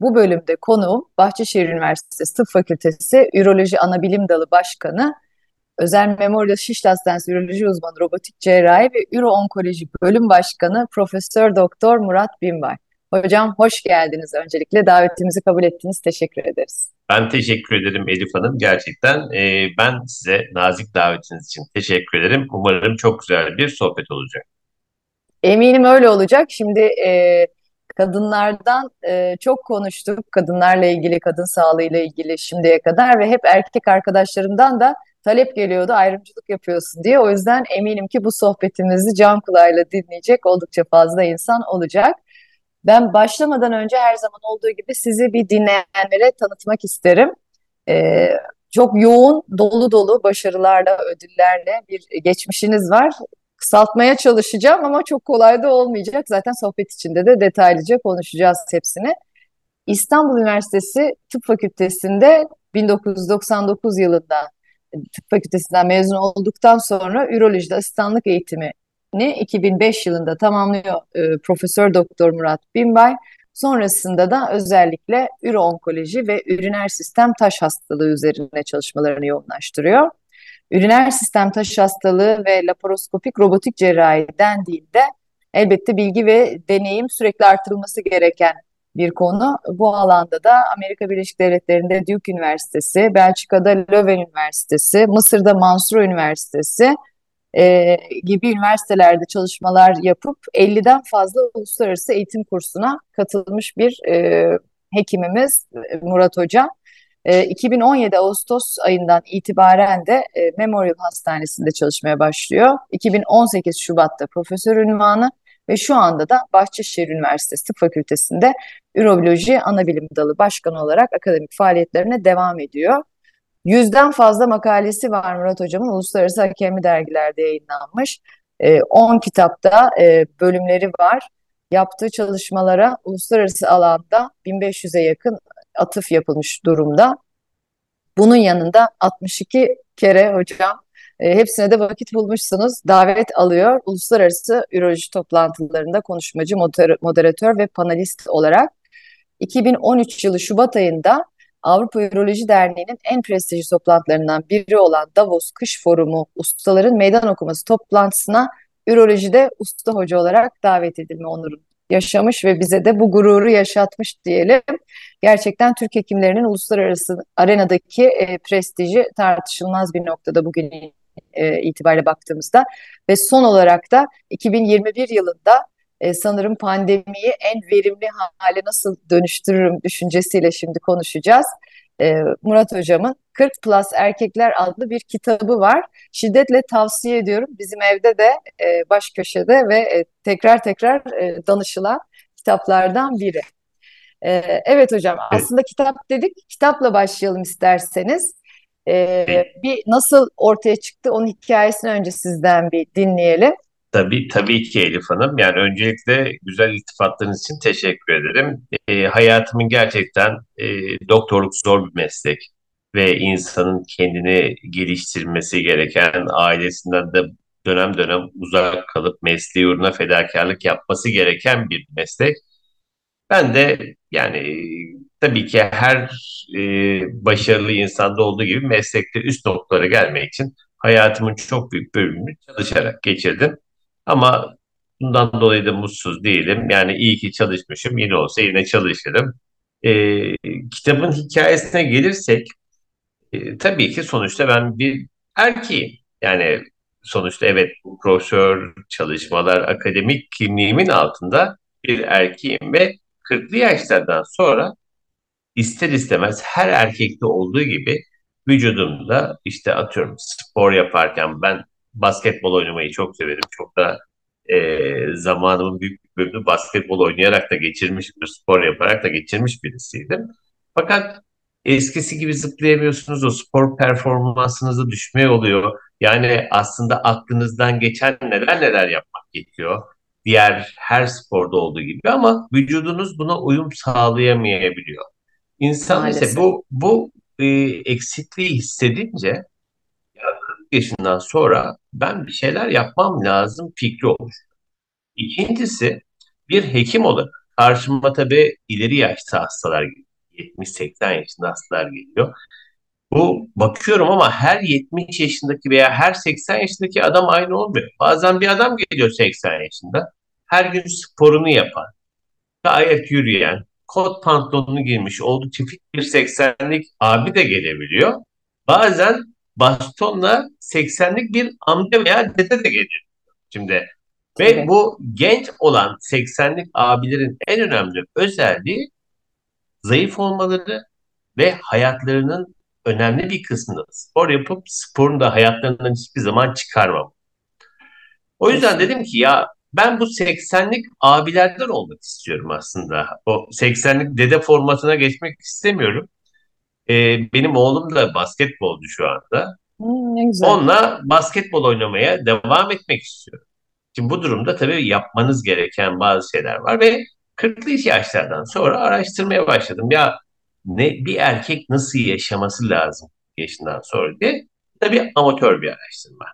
Bu bölümde konuğum Bahçeşehir Üniversitesi Tıp Fakültesi Üroloji Anabilim Dalı Başkanı, Özel Memorial Şişli Hastanesi Üroloji Uzmanı Robotik Cerrahi ve Üro-Onkoloji Bölüm Başkanı Profesör Doktor Murat Binbay. Hocam hoş geldiniz öncelikle. Davetimizi kabul ettiniz. Teşekkür ederiz. Ben teşekkür ederim Elif Hanım. Gerçekten e, ben size nazik davetiniz için teşekkür ederim. Umarım çok güzel bir sohbet olacak. Eminim öyle olacak. Şimdi e, kadınlardan e, çok konuştuk. Kadınlarla ilgili, kadın sağlığıyla ilgili şimdiye kadar ve hep erkek arkadaşlarımdan da talep geliyordu ayrımcılık yapıyorsun diye. O yüzden eminim ki bu sohbetimizi can kulağıyla dinleyecek oldukça fazla insan olacak. Ben başlamadan önce her zaman olduğu gibi sizi bir dinleyenlere tanıtmak isterim. Ee, çok yoğun, dolu dolu başarılarla, ödüllerle bir geçmişiniz var kısaltmaya çalışacağım ama çok kolay da olmayacak. Zaten sohbet içinde de detaylıca konuşacağız hepsini. İstanbul Üniversitesi Tıp Fakültesi'nde 1999 yılında tıp fakültesinden mezun olduktan sonra ürolojide asistanlık eğitimini 2005 yılında tamamlıyor e, Profesör Doktor Murat Binbay. Sonrasında da özellikle üro-onkoloji ve üriner sistem taş hastalığı üzerine çalışmalarını yoğunlaştırıyor üriner sistem taş hastalığı ve laparoskopik robotik cerrahi dendiğinde elbette bilgi ve deneyim sürekli artırılması gereken bir konu. Bu alanda da Amerika Birleşik Devletleri'nde Duke Üniversitesi, Belçika'da Leuven Üniversitesi, Mısır'da Mansur Üniversitesi e, gibi üniversitelerde çalışmalar yapıp 50'den fazla uluslararası eğitim kursuna katılmış bir e, hekimimiz Murat Hoca. 2017 ee, Ağustos ayından itibaren de e, Memorial Hastanesi'nde çalışmaya başlıyor. 2018 Şubat'ta profesör ünvanı ve şu anda da Bahçeşehir Üniversitesi Tıp Fakültesi'nde Üroloji Anabilim Dalı Başkanı olarak akademik faaliyetlerine devam ediyor. Yüzden fazla makalesi var Murat Hocam'ın uluslararası hakemi dergilerde yayınlanmış. 10 kitapta e, bölümleri var. Yaptığı çalışmalara uluslararası alanda 1500'e yakın atıf yapılmış durumda. Bunun yanında 62 kere hocam e, hepsine de vakit bulmuşsunuz. Davet alıyor. Uluslararası üroloji toplantılarında konuşmacı, moderatör ve panelist olarak. 2013 yılı Şubat ayında Avrupa Üroloji Derneği'nin en prestijli toplantılarından biri olan Davos Kış Forumu Ustaların Meydan Okuması toplantısına ürolojide usta hoca olarak davet edilme onurunu yaşamış ve bize de bu gururu yaşatmış diyelim. Gerçekten Türk hekimlerinin uluslararası arenadaki e, prestiji tartışılmaz bir noktada bugün e, itibariyle baktığımızda. Ve son olarak da 2021 yılında e, sanırım pandemiyi en verimli hale nasıl dönüştürürüm düşüncesiyle şimdi konuşacağız e, Murat Hocam'ın 40 Plus Erkekler adlı bir kitabı var. Şiddetle tavsiye ediyorum. Bizim evde de e, baş köşede ve e, tekrar tekrar e, danışılan kitaplardan biri. E, evet hocam aslında kitap dedik. Kitapla başlayalım isterseniz. E, bir nasıl ortaya çıktı onun hikayesini önce sizden bir dinleyelim. Tabii, tabii ki Elif Hanım. Yani öncelikle güzel iltifatlarınız için teşekkür ederim. E, hayatımın gerçekten e, doktorluk zor bir meslek ve insanın kendini geliştirmesi gereken, ailesinden de dönem dönem uzak kalıp mesleği uğruna fedakarlık yapması gereken bir meslek. Ben de yani tabii ki her e, başarılı insanda olduğu gibi meslekte üst noktalara gelmek için hayatımın çok büyük bölümünü çalışarak geçirdim. Ama bundan dolayı da mutsuz değilim. Yani iyi ki çalışmışım. Yine olsa yine çalışırım. E, kitabın hikayesine gelirsek e, tabii ki sonuçta ben bir erkeğim. Yani sonuçta evet profesör çalışmalar akademik kimliğimin altında bir erkeğim ve 40'lı yaşlardan sonra ister istemez her erkekte olduğu gibi vücudumda işte atıyorum spor yaparken ben basketbol oynamayı çok severim. Çok da e, zamanımın büyük bir bölümünü basketbol oynayarak da geçirmiş, bir spor yaparak da geçirmiş birisiydim. Fakat eskisi gibi zıplayamıyorsunuz. O spor performansınızda düşme oluyor. Yani aslında aklınızdan geçen neler neler yapmak gerekiyor. Diğer her sporda olduğu gibi ama vücudunuz buna uyum sağlayamayabiliyor. İnsan ise maalesef. bu bu e, eksikliği hissedince ya 40 yaşından sonra ben bir şeyler yapmam lazım fikri olur. İkincisi bir hekim olarak karşıma tabii ileri yaşta hastalar geliyor. 70-80 yaşında hastalar geliyor. Bu bakıyorum ama her 70 yaşındaki veya her 80 yaşındaki adam aynı olmuyor. Bazen bir adam geliyor 80 yaşında. Her gün sporunu yapan, gayet yürüyen, kot pantolonunu giymiş, oldukça fit bir 80'lik abi de gelebiliyor. Bazen bastonla 80'lik bir amca veya dede de geliyor. Şimdi ve Tabii. bu genç olan 80'lik abilerin en önemli özelliği zayıf olmaları ve hayatlarının önemli bir kısmını spor yapıp sporun da hayatlarından hiçbir zaman çıkarmam. O yüzden dedim ki ya ben bu 80'lik abilerden olmak istiyorum aslında. O 80'lik dede formatına geçmek istemiyorum. Ee, benim oğlum da basketbolcu şu anda. Hmm, ne güzel. Onunla basketbol oynamaya devam etmek istiyorum. Şimdi bu durumda tabii yapmanız gereken bazı şeyler var ve 40'lı yaşlardan sonra araştırmaya başladım. Ya ne bir erkek nasıl yaşaması lazım yaşından sonra diye. Tabii amatör bir araştırma.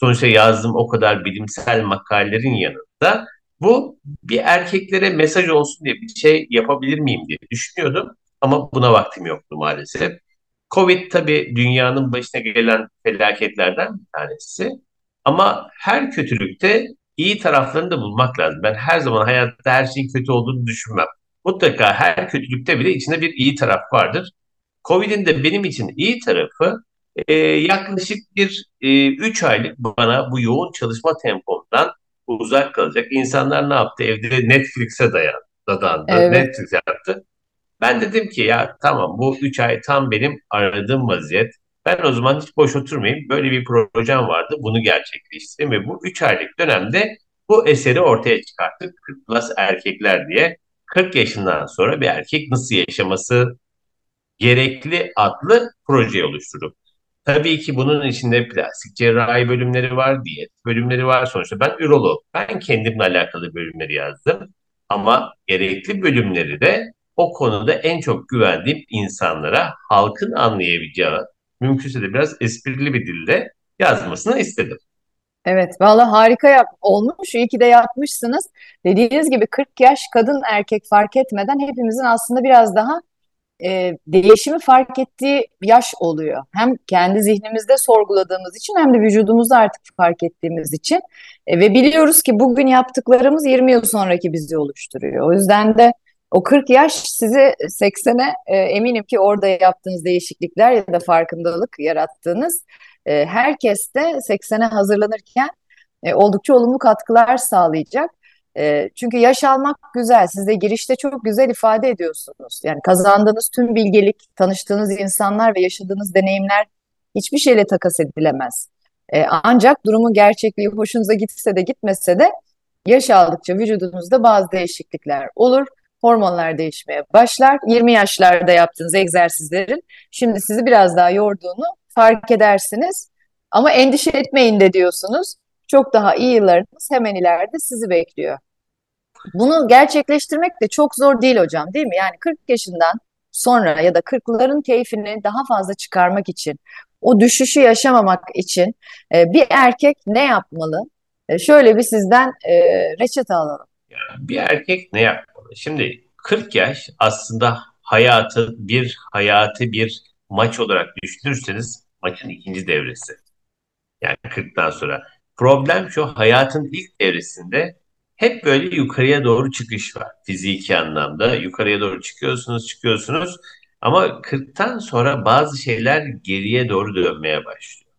Sonuçta yazdığım o kadar bilimsel makalelerin yanında bu bir erkeklere mesaj olsun diye bir şey yapabilir miyim diye düşünüyordum. Ama buna vaktim yoktu maalesef. Covid tabii dünyanın başına gelen felaketlerden bir tanesi. Ama her kötülükte iyi taraflarını da bulmak lazım. Ben her zaman hayatta her şeyin kötü olduğunu düşünmem. Mutlaka her kötülükte bile içinde bir iyi taraf vardır. Covid'in de benim için iyi tarafı e, yaklaşık bir e, 3 aylık bana bu yoğun çalışma tempomdan uzak kalacak. İnsanlar ne yaptı? Evde Netflix'e dayandı, dadandı, Evet. Netflix yaptı. Ben dedim ki ya tamam bu 3 ay tam benim aradığım vaziyet. Ben o zaman hiç boş oturmayayım. Böyle bir projem vardı. Bunu gerçekleştireyim ve bu 3 aylık dönemde bu eseri ortaya çıkarttık. 40 plus erkekler diye. 40 yaşından sonra bir erkek nasıl yaşaması gerekli adlı projeyi oluşturup. Tabii ki bunun içinde plastik cerrahi bölümleri var, diyet bölümleri var. Sonuçta ben ürolog. Ben kendimle alakalı bölümleri yazdım. Ama gerekli bölümleri de o konuda en çok güvendiğim insanlara halkın anlayabileceği, mümkünse de biraz esprili bir dilde yazmasını istedim. Evet, vallahi harika yap olmuş. İyi ki de yapmışsınız. Dediğiniz gibi 40 yaş kadın erkek fark etmeden hepimizin aslında biraz daha e, değişimi fark ettiği yaş oluyor. Hem kendi zihnimizde sorguladığımız için hem de vücudumuzda artık fark ettiğimiz için. E, ve biliyoruz ki bugün yaptıklarımız 20 yıl sonraki bizi oluşturuyor. O yüzden de o 40 yaş sizi 80'e e, eminim ki orada yaptığınız değişiklikler ya da farkındalık yarattığınız e, herkes de 80'e hazırlanırken e, oldukça olumlu katkılar sağlayacak. E, çünkü yaş almak güzel. Siz de girişte çok güzel ifade ediyorsunuz. Yani kazandığınız tüm bilgelik, tanıştığınız insanlar ve yaşadığınız deneyimler hiçbir şeyle takas edilemez. E, ancak durumun gerçekliği hoşunuza gitse de gitmese de yaş aldıkça vücudunuzda bazı değişiklikler olur. Hormonlar değişmeye başlar. 20 yaşlarda yaptığınız egzersizlerin şimdi sizi biraz daha yorduğunu fark edersiniz. Ama endişe etmeyin de diyorsunuz. Çok daha iyi yıllarınız hemen ileride sizi bekliyor. Bunu gerçekleştirmek de çok zor değil hocam, değil mi? Yani 40 yaşından sonra ya da 40'ların keyfini daha fazla çıkarmak için, o düşüşü yaşamamak için e, bir erkek ne yapmalı? E, şöyle bir sizden e, reçete alalım. Bir erkek ne yapmalı? Şimdi 40 yaş aslında hayatı bir hayatı bir maç olarak düşünürseniz maçın ikinci devresi. Yani 40'tan sonra. Problem şu hayatın ilk evresinde hep böyle yukarıya doğru çıkış var. Fiziki anlamda yukarıya doğru çıkıyorsunuz çıkıyorsunuz ama 40'tan sonra bazı şeyler geriye doğru dönmeye başlıyor.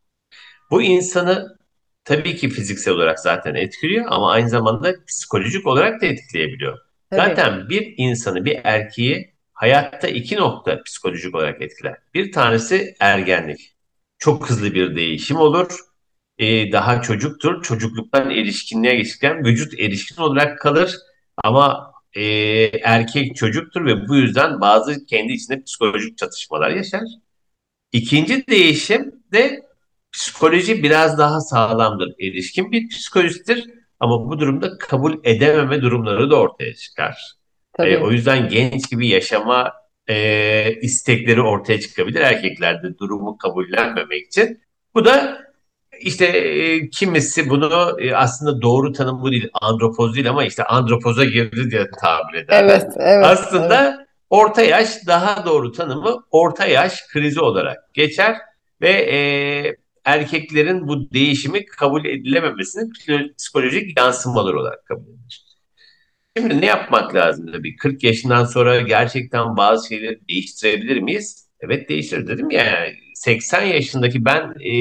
Bu insanı tabii ki fiziksel olarak zaten etkiliyor ama aynı zamanda psikolojik olarak da etkileyebiliyor. Tabii, Zaten bir insanı, bir erkeği hayatta iki nokta psikolojik olarak etkiler. Bir tanesi ergenlik. Çok hızlı bir değişim olur e, daha çocuktur. Çocukluktan erişkinliğe geçirken vücut erişkin olarak kalır. Ama e, erkek çocuktur ve bu yüzden bazı kendi içinde psikolojik çatışmalar yaşar. İkinci değişim de psikoloji biraz daha sağlamdır. Erişkin bir psikolojisidir ama bu durumda kabul edememe durumları da ortaya çıkar. E, Tabii. o yüzden genç gibi yaşama e, istekleri ortaya çıkabilir erkeklerde durumu kabullenmemek için. Bu da işte e, kimisi bunu e, aslında doğru tanımı değil, andropoz değil ama işte andropoza girdi diye tabir ederler. Evet, evet, evet. Aslında orta yaş daha doğru tanımı orta yaş krizi olarak geçer ve e, erkeklerin bu değişimi kabul edilememesinin psikolojik yansımalar olarak kabul edilir. Şimdi ne yapmak lazım tabii? 40 yaşından sonra gerçekten bazı şeyleri değiştirebilir miyiz? Evet değiştirir dedim ya. Yani 80 yaşındaki ben e,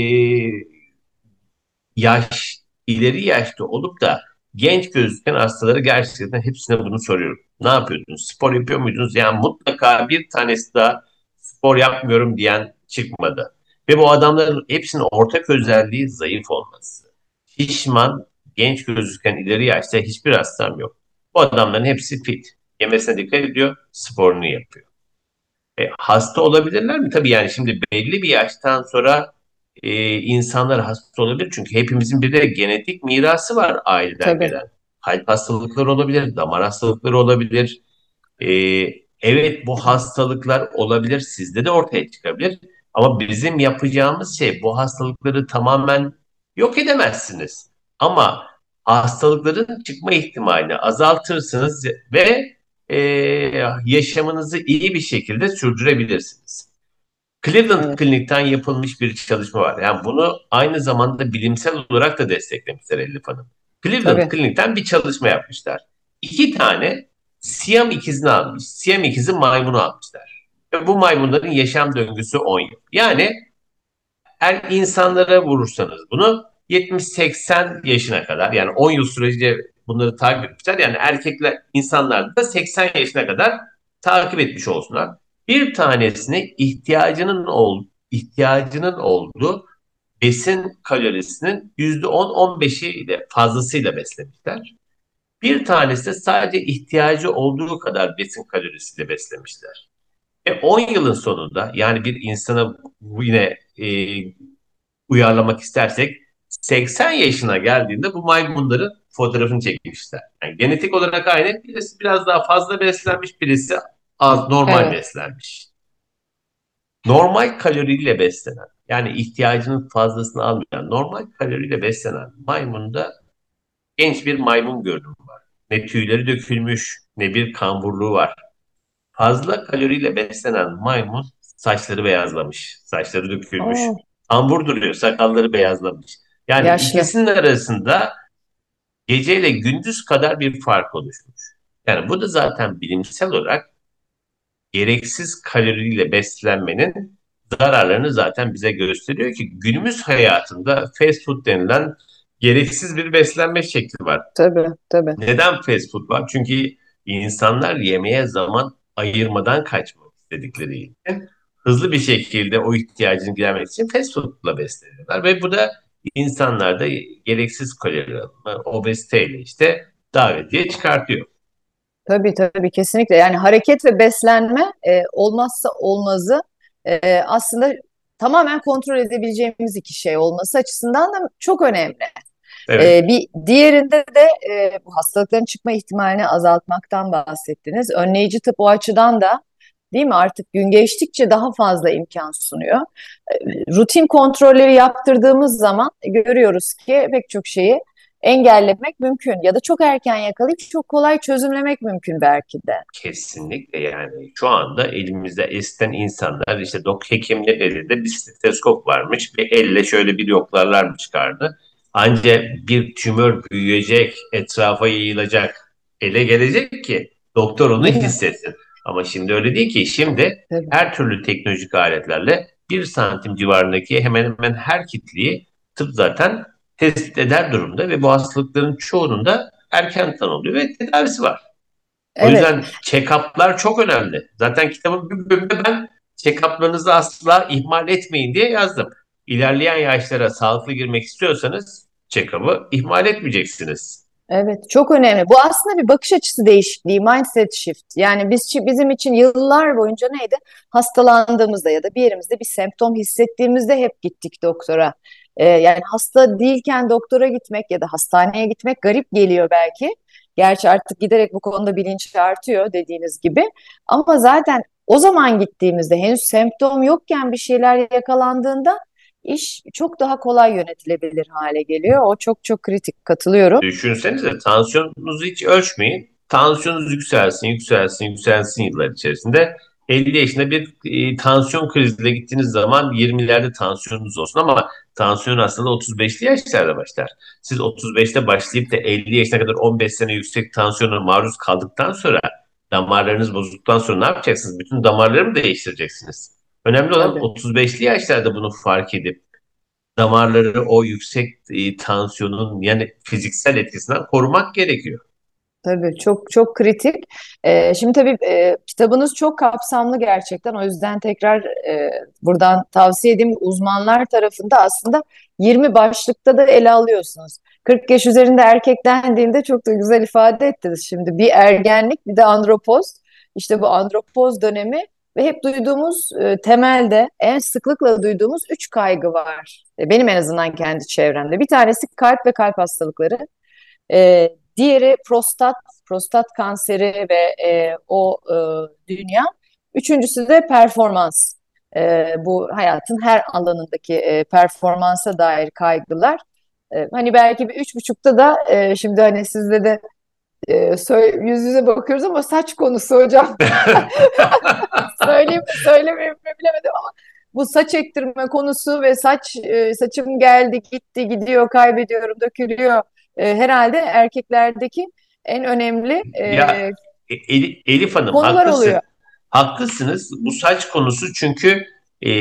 yaş, ileri yaşta olup da genç gözüken hastaları gerçekten hepsine bunu soruyorum. Ne yapıyordunuz? Spor yapıyor muydunuz? Yani mutlaka bir tanesi daha spor yapmıyorum diyen çıkmadı. Ve bu adamların hepsinin ortak özelliği zayıf olması. Şişman, genç gözüken ileri yaşta hiçbir hastam yok. Bu adamların hepsi fit. Yemesine dikkat ediyor, sporunu yapıyor. E, hasta olabilirler mi? Tabii yani şimdi belli bir yaştan sonra e, insanlar hasta olabilir. Çünkü hepimizin bir de genetik mirası var aileden Tabii. gelen. Kalp hastalıkları olabilir, damar hastalıkları olabilir. E, evet bu hastalıklar olabilir, sizde de ortaya çıkabilir. Ama bizim yapacağımız şey bu hastalıkları tamamen yok edemezsiniz. Ama hastalıkların çıkma ihtimalini azaltırsınız ve e, yaşamınızı iyi bir şekilde sürdürebilirsiniz. Cleveland Evet, Clinic'ten yapılmış bir çalışma var. Yani bunu aynı zamanda bilimsel olarak da desteklemişler Elif Hanım. Cleveland tabii. Clinic'ten bir çalışma yapmışlar. İki tane Siam ikizini almış. Siam ikizi maymunu almışlar. Ve bu maymunların yaşam döngüsü 10 yıl. Yani her insanlara vurursanız bunu 70-80 yaşına kadar yani 10 yıl sürece bunları takip etmişler. Yani erkekler insanlar da 80 yaşına kadar takip etmiş olsunlar. Bir tanesini ihtiyacının ol, ihtiyacının olduğu besin kalorisinin %10-15'i ile fazlasıyla beslemişler. Bir tanesi de sadece ihtiyacı olduğu kadar besin kalorisiyle beslemişler. Ve 10 yılın sonunda yani bir insana yine e, uyarlamak istersek 80 yaşına geldiğinde bu maymunların fotoğrafını çekmişler. Yani genetik olarak aynı. Birisi biraz daha fazla beslenmiş, birisi az normal Evet. beslenmiş. Normal kaloriyle beslenen, yani ihtiyacının fazlasını almayan, normal kaloriyle beslenen maymunda genç bir maymun görünümü var. Ne tüyleri dökülmüş, ne bir kamburluğu var. Fazla kaloriyle beslenen maymun saçları beyazlamış, saçları dökülmüş. Oo, Kambur duruyor, sakalları beyazlamış. Yani yaşlı. ikisinin arasında geceyle gündüz kadar bir fark oluşmuş. Yani bu da zaten bilimsel olarak gereksiz kaloriyle beslenmenin zararlarını zaten bize gösteriyor ki günümüz hayatında fast food denilen gereksiz bir beslenme şekli var. Tabii, tabii. Neden fast food var? Çünkü insanlar yemeğe zaman ayırmadan kaçmak istedikleri için hızlı bir şekilde o ihtiyacını gidermek için fast foodla besleniyorlar ve bu da insanlarda gereksiz kalori alımı, obeziteyle işte davetiye çıkartıyor. Tabii tabii kesinlikle. Yani hareket ve beslenme e, olmazsa olmazı e, aslında tamamen kontrol edebileceğimiz iki şey olması açısından da çok önemli. Evet, E, bir diğerinde de e, bu hastalıkların çıkma ihtimalini azaltmaktan bahsettiniz. Önleyici tıp o açıdan da değil mi artık gün geçtikçe daha fazla imkan sunuyor. E, rutin kontrolleri yaptırdığımız zaman görüyoruz ki pek çok şeyi engellemek mümkün ya da çok erken yakalayıp çok kolay çözümlemek mümkün belki de. kesinlikle yani şu anda elimizde eskiden insanlar işte dok hekimler elinde bir steteskop varmış bir elle şöyle bir yoklarlar mı çıkardı. Ancak bir tümör büyüyecek, etrafa yayılacak, ele gelecek ki doktor onu hissetsin. Ama şimdi öyle değil ki. Şimdi her türlü teknolojik aletlerle bir santim civarındaki hemen hemen her kitleyi tıp zaten tespit eder durumda ve bu hastalıkların çoğunun da erken tanılıyor ve tedavisi var. O Evet, yüzden check-up'lar çok önemli. Zaten kitabın bir bölümünde ben check-up'larınızı asla ihmal etmeyin diye yazdım. İlerleyen yaşlara sağlıklı girmek istiyorsanız check-up'ı ihmal etmeyeceksiniz. Evet, çok önemli. Bu aslında bir bakış açısı değişikliği, mindset shift. Yani biz bizim için yıllar boyunca neydi? Hastalandığımızda ya da bir yerimizde bir semptom hissettiğimizde hep gittik doktora. Ee, yani hasta değilken doktora gitmek ya da hastaneye gitmek garip geliyor belki. Gerçi artık giderek bu konuda bilinç artıyor dediğiniz gibi. Ama zaten o zaman gittiğimizde henüz semptom yokken bir şeyler yakalandığında iş çok daha kolay yönetilebilir hale geliyor. O çok çok kritik katılıyorum. Düşünsenize tansiyonunuzu hiç ölçmeyin. Tansiyonunuz yükselsin, yükselsin, yükselsin yıllar içerisinde. 50 yaşında bir e, tansiyon kriziyle gittiğiniz zaman 20'lerde tansiyonunuz olsun ama tansiyon aslında 35'li yaşlarda başlar. Siz 35'te başlayıp da 50 yaşına kadar 15 sene yüksek tansiyona maruz kaldıktan sonra damarlarınız bozulduktan sonra ne yapacaksınız? Bütün damarları mı değiştireceksiniz? Önemli olan Tabii. 35'li yaşlarda bunu fark edip damarları o yüksek e, tansiyonun yani fiziksel etkisinden korumak gerekiyor. Tabii çok çok kritik. Ee, şimdi tabii e, kitabınız çok kapsamlı gerçekten. O yüzden tekrar e, buradan tavsiye edeyim. Uzmanlar tarafında aslında 20 başlıkta da ele alıyorsunuz. 40 yaş üzerinde erkek dendiğinde çok da güzel ifade ettiniz şimdi. Bir ergenlik bir de andropoz. İşte bu andropoz dönemi ve hep duyduğumuz e, temelde en sıklıkla duyduğumuz üç kaygı var. E, benim en azından kendi çevremde. Bir tanesi kalp ve kalp hastalıkları. E, diğeri prostat, prostat kanseri ve o dünya. Üçüncüsü de performans. Bu hayatın her alanındaki performansa dair kaygılar. Hani belki bir üç buçukta da şimdi hani sizle de e, yüz yüze bakıyoruz ama saç konusu hocam. Söyleyeyim mi söylemeyeyim mi bilemedim ama bu saç ektirme konusu ve saç e, saçım geldi gitti gidiyor kaybediyorum dökülüyor e, herhalde erkeklerdeki en önemli e, ya e, Elif Hanım konular haklısın. oluyor. Haklısınız. Bu saç konusu çünkü e,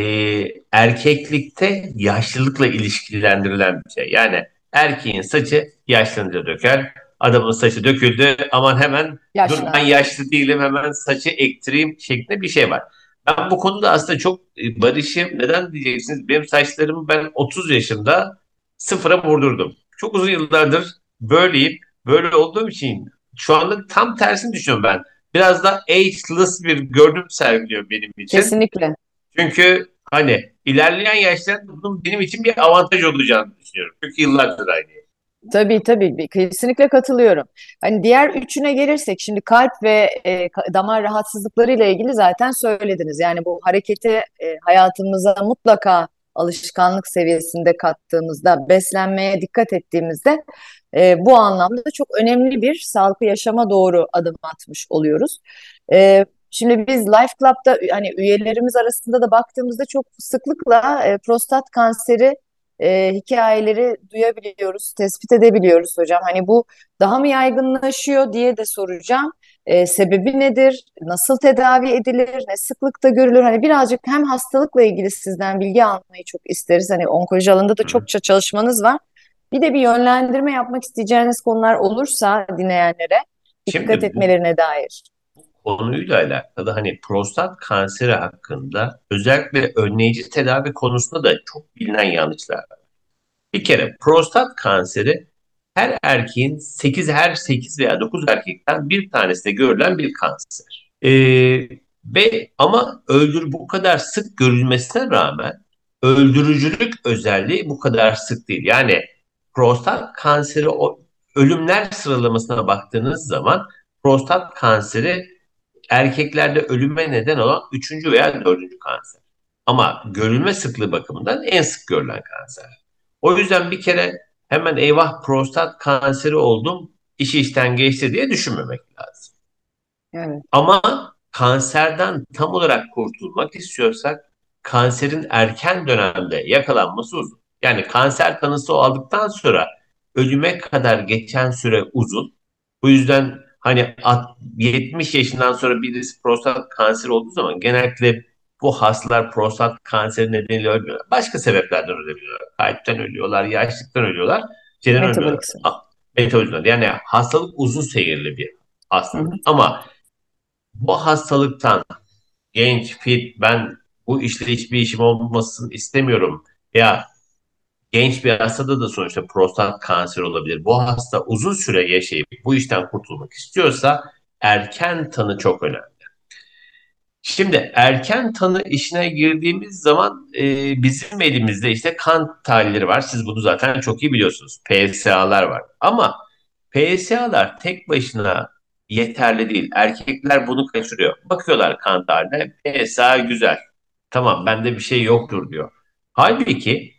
erkeklikte yaşlılıkla ilişkilendirilen bir şey. Yani erkeğin saçı yaşlanınca döker. Adamın saçı döküldü. Aman hemen Yaşlı. dur ben yaşlı değilim hemen saçı ektireyim şeklinde bir şey var. Ben bu konuda aslında çok e, barışım. Neden diyeceksiniz? Benim saçlarımı ben 30 yaşında sıfıra vurdurdum. Çok uzun yıllardır böyleyim. Böyle olduğum için şu anda tam tersini düşünüyorum ben. Biraz da ageless bir görünüm sergiliyor benim için. Kesinlikle. Çünkü hani ilerleyen yaşlarda bunun benim için bir avantaj olacağını düşünüyorum. Çünkü yıllardır aynı. Tabii tabii kesinlikle katılıyorum. Hani diğer üçüne gelirsek şimdi kalp ve e, damar rahatsızlıkları ile ilgili zaten söylediniz. Yani bu hareketi e, hayatımıza mutlaka alışkanlık seviyesinde kattığımızda, beslenmeye dikkat ettiğimizde e, bu anlamda çok önemli bir sağlıklı yaşama doğru adım atmış oluyoruz. E, şimdi biz Life Club'da hani üyelerimiz arasında da baktığımızda çok sıklıkla e, prostat kanseri e, hikayeleri duyabiliyoruz, tespit edebiliyoruz hocam. Hani bu daha mı yaygınlaşıyor diye de soracağım. E, sebebi nedir? Nasıl tedavi edilir? Ne sıklıkta görülür? Hani birazcık hem hastalıkla ilgili sizden bilgi almayı çok isteriz. Hani onkoloji alanında da çokça çalışmanız var. Bir de bir yönlendirme yapmak isteyeceğiniz konular olursa dinleyenlere dikkat Şimdi, etmelerine dair konuyla alakalı hani prostat kanseri hakkında özellikle önleyici tedavi konusunda da çok bilinen yanlışlar. Bir kere prostat kanseri her erkeğin 8 her 8 veya 9 erkekten bir tanesinde görülen bir kanser. Ee, ve ama öldür bu kadar sık görülmesine rağmen öldürücülük özelliği bu kadar sık değil. Yani prostat kanseri ölümler sıralamasına baktığınız zaman prostat kanseri erkeklerde ölüme neden olan üçüncü veya dördüncü kanser. Ama görülme sıklığı bakımından en sık görülen kanser. O yüzden bir kere hemen eyvah prostat kanseri oldum, iş işten geçti diye düşünmemek lazım. Evet. Ama kanserden tam olarak kurtulmak istiyorsak kanserin erken dönemde yakalanması uzun. Yani kanser tanısı aldıktan sonra ölüme kadar geçen süre uzun. Bu yüzden hani 70 yaşından sonra birisi prostat kanseri olduğu zaman genellikle bu hastalar prostat kanseri nedeniyle ölmüyorlar. Başka sebeplerden ölebiliyorlar. Kalpten ölüyorlar, yaşlıktan ölüyorlar. Şeyden. Metabolizma. Yani hastalık uzun seyirli bir hastalık. Hı hı. Ama bu hastalıktan genç, fit, ben bu işte hiçbir işim olmasın istemiyorum ya genç bir hastada da sonuçta prostat kanseri olabilir. Bu hasta uzun süre yaşayıp bu işten kurtulmak istiyorsa erken tanı çok önemli. Şimdi erken tanı işine girdiğimiz zaman e, bizim elimizde işte kan tahlilleri var. Siz bunu zaten çok iyi biliyorsunuz. PSA'lar var. Ama PSA'lar tek başına yeterli değil. Erkekler bunu kaçırıyor. Bakıyorlar kan tahlillerine PSA güzel. Tamam bende bir şey yoktur diyor. Halbuki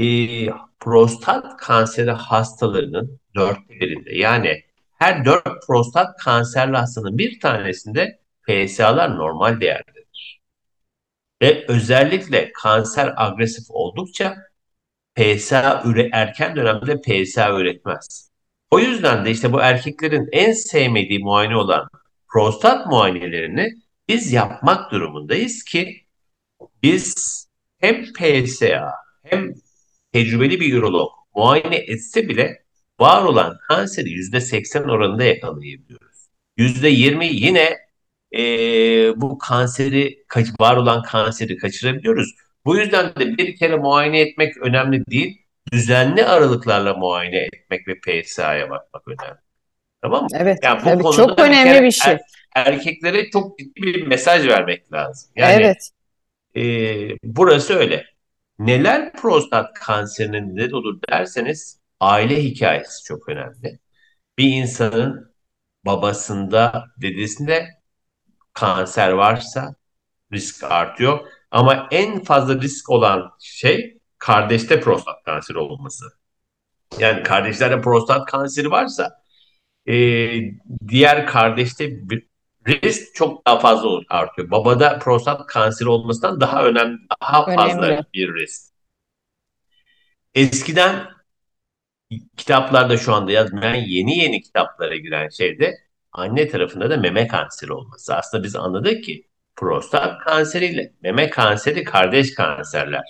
e, prostat kanseri hastalarının dörtte birinde yani her dört prostat kanserli hastanın bir tanesinde PSA'lar normal değerdedir. Ve özellikle kanser agresif oldukça PSA üre, erken dönemde PSA üretmez. O yüzden de işte bu erkeklerin en sevmediği muayene olan prostat muayenelerini biz yapmak durumundayız ki biz hem PSA hem tecrübeli bir ürolog muayene etse bile var olan kanseri %80 oranında yakalayabiliyoruz. %20 yine e, bu kanseri var olan kanseri kaçırabiliyoruz. Bu yüzden de bir kere muayene etmek önemli değil. Düzenli aralıklarla muayene etmek ve PSA'ya bakmak önemli. Tamam mı? Evet, yani bu tabii konuda çok önemli bir, bir şey. Er, erkeklere çok ciddi bir mesaj vermek lazım. Yani evet. E, burası öyle. Neler prostat kanserinin neden olur derseniz aile hikayesi çok önemli. Bir insanın babasında, dedesinde kanser varsa risk artıyor. Ama en fazla risk olan şey kardeşte prostat kanseri olması. Yani kardeşlerde prostat kanseri varsa e, diğer kardeşte bir risk çok daha fazla olur, artıyor. Babada prostat kanseri olmasından daha önemli, daha fazla önemli. bir risk. Eskiden kitaplarda şu anda yazmayan yeni yeni kitaplara giren şeyde anne tarafında da meme kanseri olması. Aslında biz anladık ki prostat kanseriyle meme kanseri kardeş kanserler.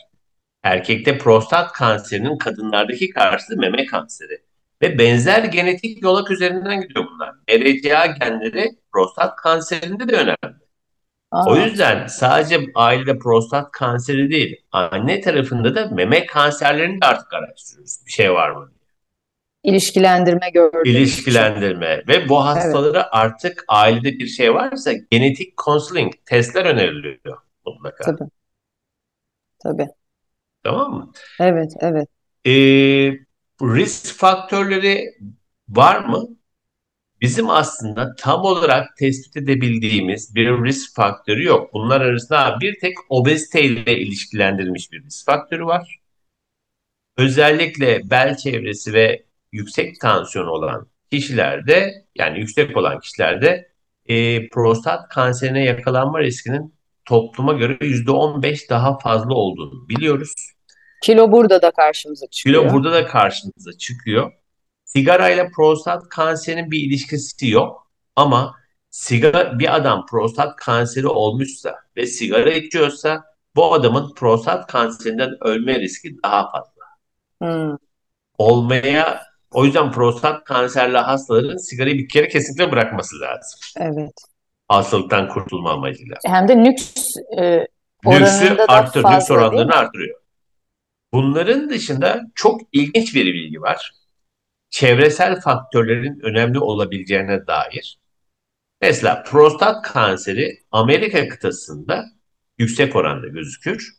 Erkekte prostat kanserinin kadınlardaki karşılığı meme kanseri. Ve benzer genetik yolak üzerinden gidiyor bunlar. RCA genleri prostat kanserinde de önemli. Aa. O yüzden sadece ailede prostat kanseri değil, anne tarafında da meme kanserlerini de artık araştırıyoruz. Bir şey var mı? İlişkilendirme gördüğümüz İlişkilendirme ve bu hastalara evet. artık ailede bir şey varsa genetik counseling testler öneriliyor mutlaka. Tabii. Tabii. Tamam mı? Evet, evet. Ee, risk faktörleri var mı? Bizim aslında tam olarak tespit edebildiğimiz bir risk faktörü yok. Bunlar arasında bir tek obezite ile ilişkilendirilmiş bir risk faktörü var. Özellikle bel çevresi ve yüksek tansiyon olan kişilerde yani yüksek olan kişilerde e, prostat kanserine yakalanma riskinin topluma göre %15 daha fazla olduğunu biliyoruz. Kilo burada da karşımıza çıkıyor. Kilo burada da karşımıza çıkıyor. Sigara ile prostat kanserinin bir ilişkisi yok ama sigara bir adam prostat kanseri olmuşsa ve sigara içiyorsa bu adamın prostat kanserinden ölme riski daha fazla. Hmm. Olmaya o yüzden prostat kanserli hastaların sigarayı bir kere kesinlikle bırakması lazım. Evet. Hastalıktan kurtulma amacıyla. Hem de nüks e, Nüksü da artır, nüks oranlarını artırıyor. Bunların dışında çok ilginç bir bilgi var. Çevresel faktörlerin önemli olabileceğine dair. Mesela prostat kanseri Amerika kıtasında yüksek oranda gözükür.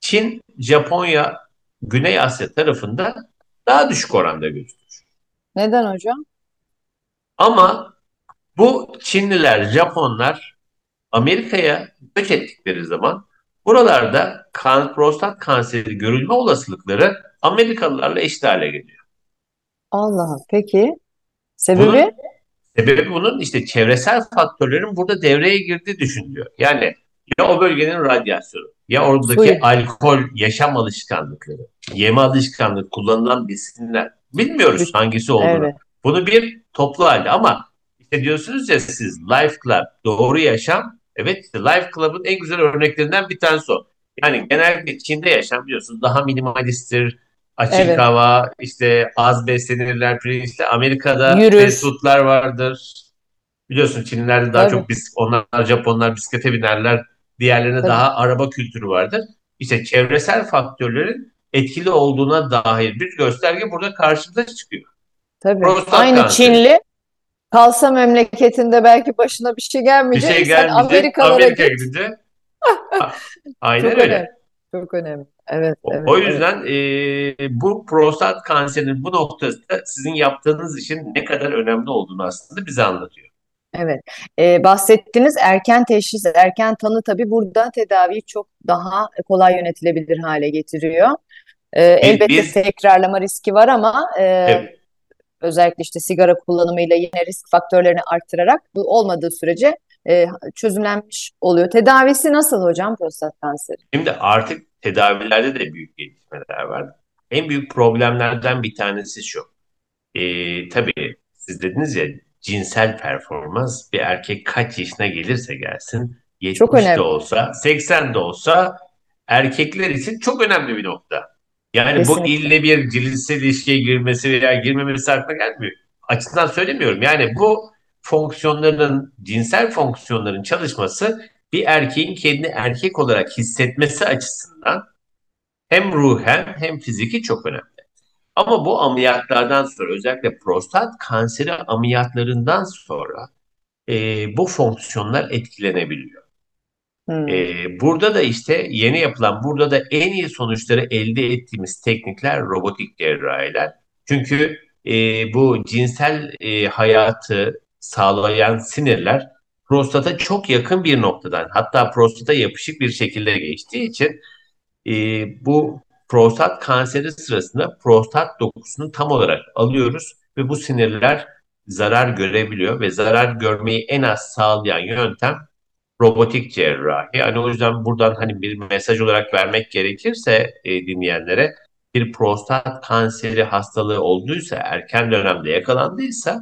Çin, Japonya, Güney Asya tarafında daha düşük oranda gözükür. Neden hocam? Ama bu Çinliler, Japonlar Amerika'ya göç ettikleri zaman buralarda kan, prostat kanseri görülme olasılıkları Amerikalılarla eşit hale geliyor. Allah peki sebebi? Bunun, sebebi bunun işte çevresel faktörlerin burada devreye girdiği düşünülüyor. Yani ya o bölgenin radyasyonu, ya oradaki Suyu. alkol yaşam alışkanlıkları, yeme alışkanlık, kullanılan besinler bilmiyoruz hangisi olduğunu. Evet. Bunu bir toplu halde ama işte diyorsunuz ya siz Life Club doğru yaşam evet işte Life Club'ın en güzel örneklerinden bir tanesi o. Yani genelde Çin'de yaşam biliyorsunuz daha minimalisttir, açık evet. hava, işte az beslenirler, işte Amerika'da fast vardır. Biliyorsun Çinlilerde daha Tabii. çok bis, onlar Japonlar bisiklete binerler. Diğerlerine Tabii. daha araba kültürü vardır. İşte çevresel faktörlerin etkili olduğuna dair bir gösterge burada karşımıza çıkıyor. Tabii. Prostat Aynı kanseri. Çinli kalsa memleketinde belki başına bir şey Bir gelmeyecek. şey Sen gelmeyecek. Amerikalara Amerika'ya git. gidince A- aynen Çok öyle. önemli. Çok önemli. Evet, O, evet, o evet. yüzden e, bu prostat kanserinin bu noktasında sizin yaptığınız işin ne kadar önemli olduğunu aslında bize anlatıyor. Evet. Ee, bahsettiğiniz erken teşhis, erken tanı tabii burada tedaviyi çok daha kolay yönetilebilir hale getiriyor. Biz, elbette biz tekrarlama riski var ama e, evet, özellikle işte sigara kullanımıyla yine risk faktörlerini arttırarak bu olmadığı sürece e, çözümlenmiş oluyor. Tedavisi nasıl hocam prostat kanseri? şimdi artık tedavilerde de büyük gelişmeler var. En büyük problemlerden bir tanesi şu. E, tabii siz dediniz ya cinsel performans bir erkek kaç yaşına gelirse gelsin Çok 70 de önemli. olsa 80 de olsa erkekler için çok önemli bir nokta. Yani bu Kesinlikle. ille bir cinsel ilişkiye girmesi veya girmemesi aklına gelmiyor. Açısından söylemiyorum. Yani bu fonksiyonların, cinsel fonksiyonların çalışması bir erkeğin kendini erkek olarak hissetmesi açısından hem ruhen hem fiziki çok önemli. Ama bu ameliyatlardan sonra özellikle prostat kanseri ameliyatlarından sonra e, bu fonksiyonlar etkilenebiliyor. Hmm. E, burada da işte yeni yapılan, burada da en iyi sonuçları elde ettiğimiz teknikler robotik cerrahiler. Çünkü e, bu cinsel e, hayatı sağlayan sinirler prostata çok yakın bir noktadan, hatta prostata yapışık bir şekilde geçtiği için e, bu prostat kanseri sırasında prostat dokusunu tam olarak alıyoruz ve bu sinirler zarar görebiliyor ve zarar görmeyi en az sağlayan yöntem robotik cerrahi. Yani o yüzden buradan hani bir mesaj olarak vermek gerekirse e, dinleyenlere bir prostat kanseri hastalığı olduysa, erken dönemde yakalandıysa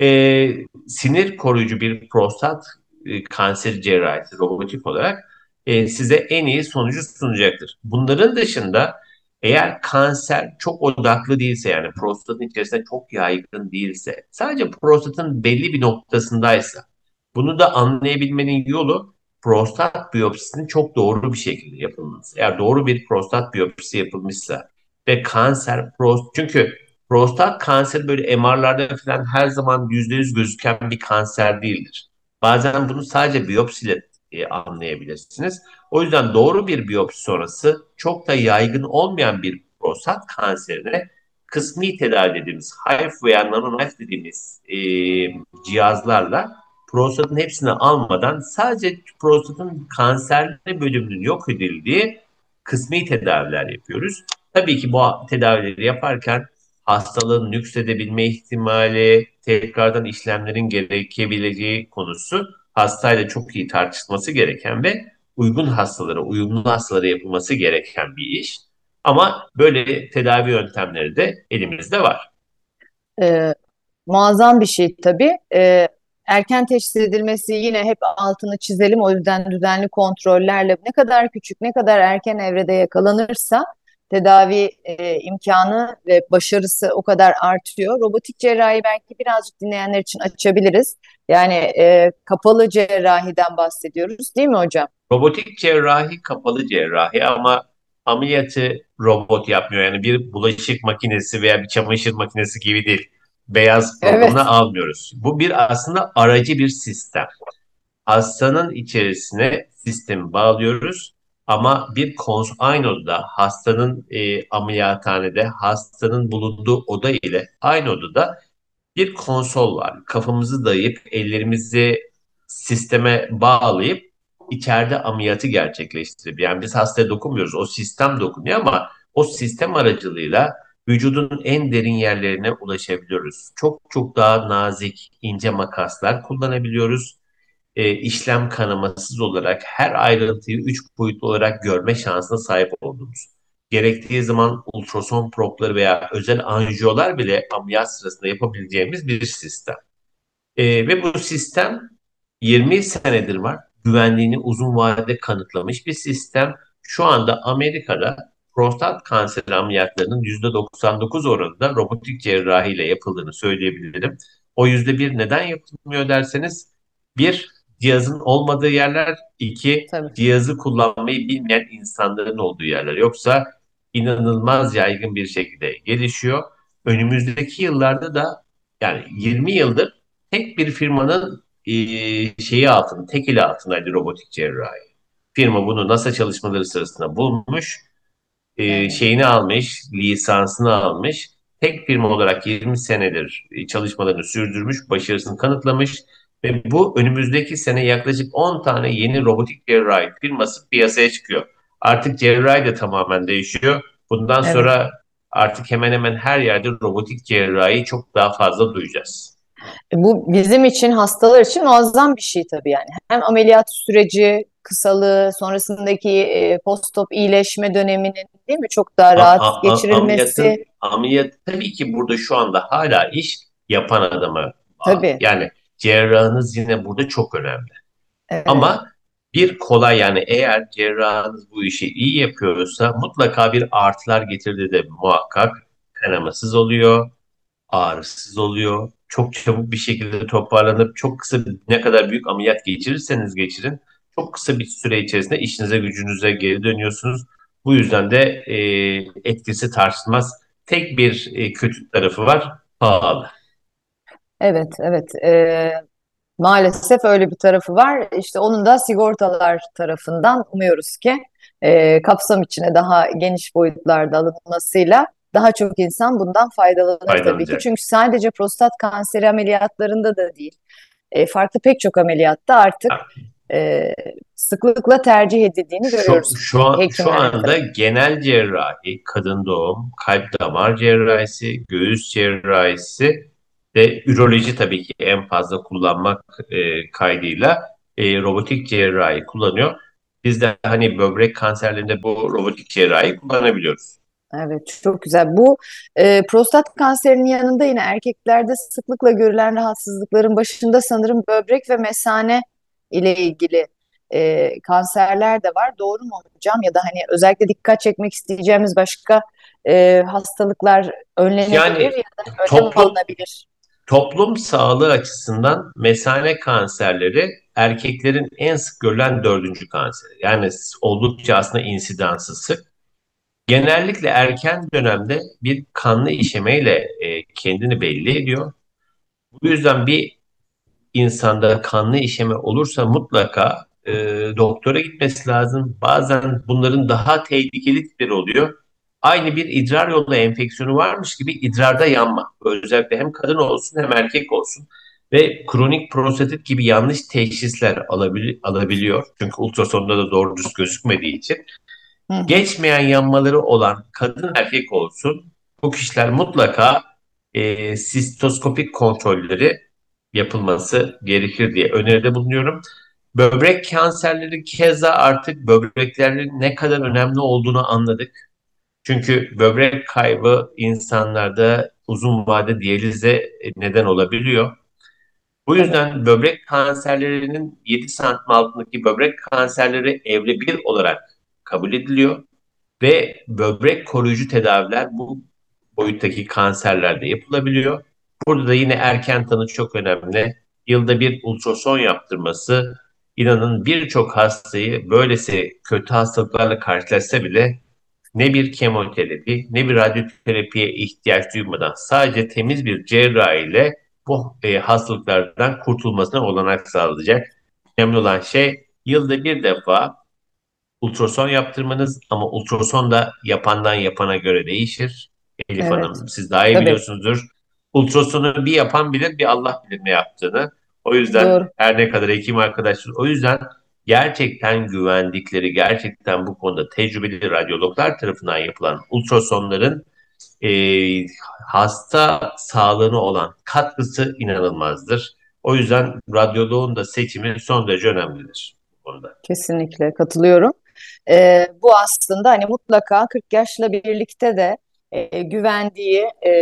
e, sinir koruyucu bir prostat e, kanseri cerrahisi robotik olarak e, size en iyi sonucu sunacaktır. Bunların dışında eğer kanser çok odaklı değilse yani prostatın içerisinde çok yaygın değilse sadece prostatın belli bir noktasındaysa bunu da anlayabilmenin yolu prostat biyopsisinin çok doğru bir şekilde yapılması. Eğer doğru bir prostat biyopsisi yapılmışsa ve kanser prost çünkü prostat kanseri böyle MR'larda falan her zaman %100 gözüken bir kanser değildir. Bazen bunu sadece biyopsiyle e, anlayabilirsiniz. O yüzden doğru bir biyopsi sonrası çok da yaygın olmayan bir prostat kanserine kısmi tedavi dediğimiz HIFU veya NanoKnife dediğimiz e, cihazlarla prostatın hepsini almadan sadece prostatın kanserli bölümünün yok edildiği kısmi tedaviler yapıyoruz. Tabii ki bu tedavileri yaparken hastalığın nüksedebilme ihtimali, tekrardan işlemlerin gerekebileceği konusu hastayla çok iyi tartışılması gereken ve uygun hastalara, uyumlu hastalara yapılması gereken bir iş. Ama böyle tedavi yöntemleri de elimizde var. Ee, muazzam bir şey tabii. Ee, erken teşhis edilmesi yine hep altını çizelim. O yüzden düzenli kontrollerle ne kadar küçük, ne kadar erken evrede yakalanırsa tedavi e, imkanı ve başarısı o kadar artıyor. Robotik cerrahi belki birazcık dinleyenler için açabiliriz. Yani e, kapalı cerrahiden bahsediyoruz, değil mi hocam? Robotik cerrahi kapalı cerrahi ama ameliyatı robot yapmıyor. Yani bir bulaşık makinesi veya bir çamaşır makinesi gibi değil. Beyaz programına Evet, almıyoruz. Bu bir aslında aracı bir sistem. Hastanın içerisine sistemi bağlıyoruz ama bir kons aynı odada hastanın e, ameliyathanede hastanın bulunduğu oda ile aynı odada bir konsol var. Kafamızı dayayıp ellerimizi sisteme bağlayıp içeride ameliyatı gerçekleştirip yani biz hastaya dokunmuyoruz. O sistem dokunuyor ama o sistem aracılığıyla vücudun en derin yerlerine ulaşabiliyoruz. Çok çok daha nazik, ince makaslar kullanabiliyoruz. E, işlem kanamasız olarak her ayrıntıyı üç boyutlu olarak görme şansına sahip olduğumuz. Gerektiği zaman ultrason propları veya özel anjiyolar bile ameliyat sırasında yapabileceğimiz bir sistem. E, ve bu sistem 20 senedir var. Güvenliğini uzun vadede kanıtlamış bir sistem. Şu anda Amerika'da prostat kanseri ameliyatlarının %99 oranında robotik cerrahi ile yapıldığını söyleyebilirim. O %1 neden yapılmıyor derseniz bir cihazın olmadığı yerler, iki tabii. cihazı kullanmayı bilmeyen insanların olduğu yerler. Yoksa inanılmaz yaygın bir şekilde gelişiyor. Önümüzdeki yıllarda da yani 20 yıldır tek bir firmanın e, şeyi altında, tek eli altındaydı robotik cerrahi. Firma bunu NASA çalışmaları sırasında bulmuş, e, Evet. şeyini almış, lisansını almış. Tek firma olarak 20 senedir e, çalışmalarını sürdürmüş, başarısını kanıtlamış ve bu önümüzdeki sene yaklaşık 10 tane yeni robotik cerrahi firması piyasaya çıkıyor. Artık cerrahi de tamamen değişiyor. Bundan Evet. sonra artık hemen hemen her yerde robotik cerrahi çok daha fazla duyacağız. E, Bu bizim için, hastalar için muazzam bir şey tabii yani. Hem ameliyat süreci, kısalığı, sonrasındaki e, post-op iyileşme döneminin değil mi çok daha rahat a- a- ameliyatın geçirilmesi. ameliyat tabii ki burada şu anda hala iş yapan adama bağlı. Tabii, Yani cerrahınız yine burada çok önemli. evet, Ama bir kolay yani eğer cerrahınız bu işi iyi yapıyorsa mutlaka bir artılar getirdiği de muhakkak kanamasız oluyor, ağrısız oluyor. Çok çabuk bir şekilde toparlanıp çok kısa ne kadar büyük ameliyat geçirirseniz geçirin çok kısa bir süre içerisinde işinize gücünüze geri dönüyorsunuz. Bu yüzden de e, etkisi tartışılmaz. Tek bir e, kötü tarafı var, pahalı. evet, evet. E, maalesef öyle bir tarafı var. İşte onun da sigortalar tarafından umuyoruz ki e, kapsam içine daha geniş boyutlarda alınmasıyla daha çok insan bundan faydalanır tabii ki. Çünkü sadece prostat kanseri ameliyatlarında da değil, e, farklı pek çok ameliyatta artık e, sıklıkla tercih edildiğini Şu, görüyoruz şu, an, şu anda genel cerrahi, kadın doğum, kalp damar cerrahisi, göğüs cerrahisi ve üroloji tabii ki en fazla kullanmak e, kaydıyla e, robotik cerrahi kullanıyor. Biz de hani böbrek kanserlerinde bu robotik cerrahi kullanabiliyoruz. Evet, çok güzel. Bu e, prostat kanserinin yanında yine erkeklerde sıklıkla görülen rahatsızlıkların başında sanırım böbrek ve mesane ile ilgili e, kanserler de var. Doğru mu hocam? Ya da hani özellikle dikkat çekmek isteyeceğimiz başka e, hastalıklar önlenebilir Yani ya da toplum alınabilir. toplum sağlığı açısından mesane kanserleri erkeklerin en sık görülen dördüncü kanseri. Yani oldukça aslında insidansı sık. Genellikle erken dönemde bir kanlı işemeyle e, kendini belli ediyor. Bu yüzden bir insanda kanlı işeme olursa mutlaka e, doktora gitmesi lazım. Bazen bunların daha tehlikeli tipleri oluyor. Aynı bir idrar yolu enfeksiyonu varmış gibi idrarda yanma. Özellikle hem kadın olsun hem erkek olsun. Ve kronik prostatit gibi yanlış teşhisler alabil- alabiliyor. Çünkü ultrasonda da doğru düz gözükmediği için. Hı. Geçmeyen yanmaları olan kadın erkek olsun bu kişiler mutlaka e, sistoskopik kontrolleri yapılması gerekir diye öneride bulunuyorum. Böbrek kanserleri keza artık böbreklerin ne kadar önemli olduğunu anladık. Çünkü böbrek kaybı insanlarda uzun vade diyalize neden olabiliyor. Bu yüzden böbrek kanserlerinin 7 santim altındaki böbrek kanserleri evre bir olarak kabul ediliyor. Ve böbrek koruyucu tedaviler bu boyuttaki kanserlerde yapılabiliyor. Burada da yine erken tanı çok önemli. Yılda bir ultrason yaptırması inanın birçok hastayı böylesi kötü hastalıklarla karşılaşsa bile ne bir kemoterapi ne bir radyoterapiye ihtiyaç duymadan sadece temiz bir cerrahi ile bu e, hastalıklardan kurtulmasına olanak sağlayacak. Önemli olan şey yılda bir defa ultrason yaptırmanız ama ultrason da yapandan yapana göre değişir. Elif evet. Hanım siz daha iyi Tabii. biliyorsunuzdur. Ultrasonu bir yapan bilir, bir Allah bilir ne yaptığını. O yüzden Doğru. her ne kadar hekim arkadaşlar, o yüzden gerçekten güvendikleri, gerçekten bu konuda tecrübeli radyologlar tarafından yapılan ultrasonların e, hasta sağlığına olan katkısı inanılmazdır. O yüzden radyoloğun da seçimi son derece önemlidir bu konuda. Kesinlikle katılıyorum. Ee, bu aslında hani mutlaka 40 yaşla birlikte de e, güvendiği e,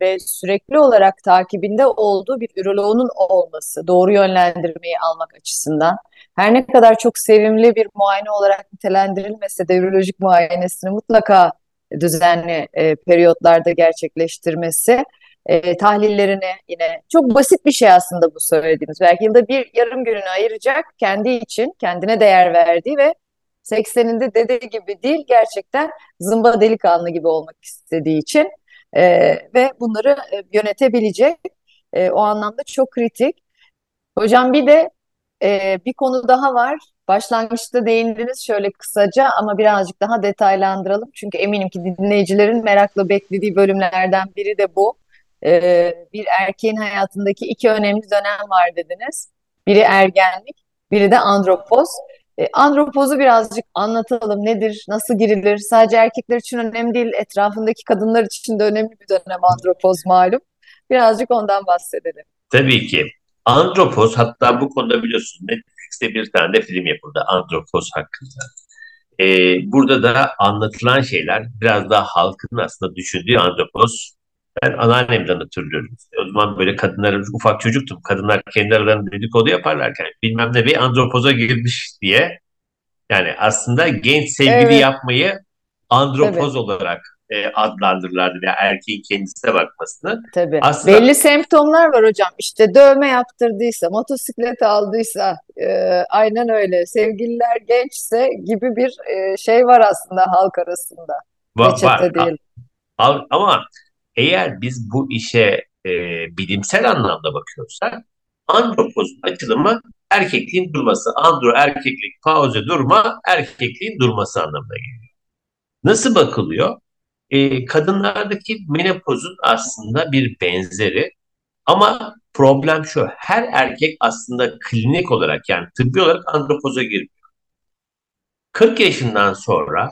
ve sürekli olarak takibinde olduğu bir üroloğunun olması, doğru yönlendirmeyi almak açısından. Her ne kadar çok sevimli bir muayene olarak nitelendirilmese de ürolojik muayenesini mutlaka düzenli e, periyotlarda gerçekleştirmesi, e, tahlillerini yine çok basit bir şey aslında bu söylediğimiz. Belki yılda bir yarım gününü ayıracak kendi için, kendine değer verdiği ve 80'inde dede gibi değil gerçekten zımba delikanlı gibi olmak istediği için e, ve bunları e, yönetebilecek e, o anlamda çok kritik. Hocam bir de e, bir konu daha var. Başlangıçta değindiniz şöyle kısaca ama birazcık daha detaylandıralım. Çünkü eminim ki dinleyicilerin merakla beklediği bölümlerden biri de bu. E, bir erkeğin hayatındaki iki önemli dönem var dediniz. Biri ergenlik, biri de andropoz. E, andropozu birazcık anlatalım. Nedir, nasıl girilir? Sadece erkekler için önemli değil, etrafındaki kadınlar için de önemli bir dönem andropoz malum. Birazcık ondan bahsedelim. Tabii ki. Andropoz hatta bu konuda biliyorsunuz Netflix'te bir tane de film yapıldı Andropoz hakkında. Ee, burada da anlatılan şeyler biraz daha halkın aslında düşündüğü andropoz. Ben anneannemden hatırlıyorum. O zaman böyle kadınlar, ufak çocuktum. Kadınlar kendi aralarında dedikodu yaparlarken bilmem ne bir andropoza girmiş diye. Yani aslında genç sevgili evet. yapmayı andropoz evet. olarak e, adlandırırlardı veya erkeğin kendisine bakmasını. Tabii. Aslında, Belli semptomlar var hocam. İşte dövme yaptırdıysa, motosiklet aldıysa, e, aynen öyle. Sevgililer gençse gibi bir e, şey var aslında halk arasında. Va- var. Değil. A- ama eğer biz bu işe e, bilimsel anlamda bakıyorsak andropozun açılımı erkekliğin durması. Andro erkeklik, pauze durma, erkekliğin durması anlamına geliyor. Nasıl bakılıyor? e, kadınlardaki menopozun aslında bir benzeri. Ama problem şu, her erkek aslında klinik olarak yani tıbbi olarak andropoza giriyor. 40 yaşından sonra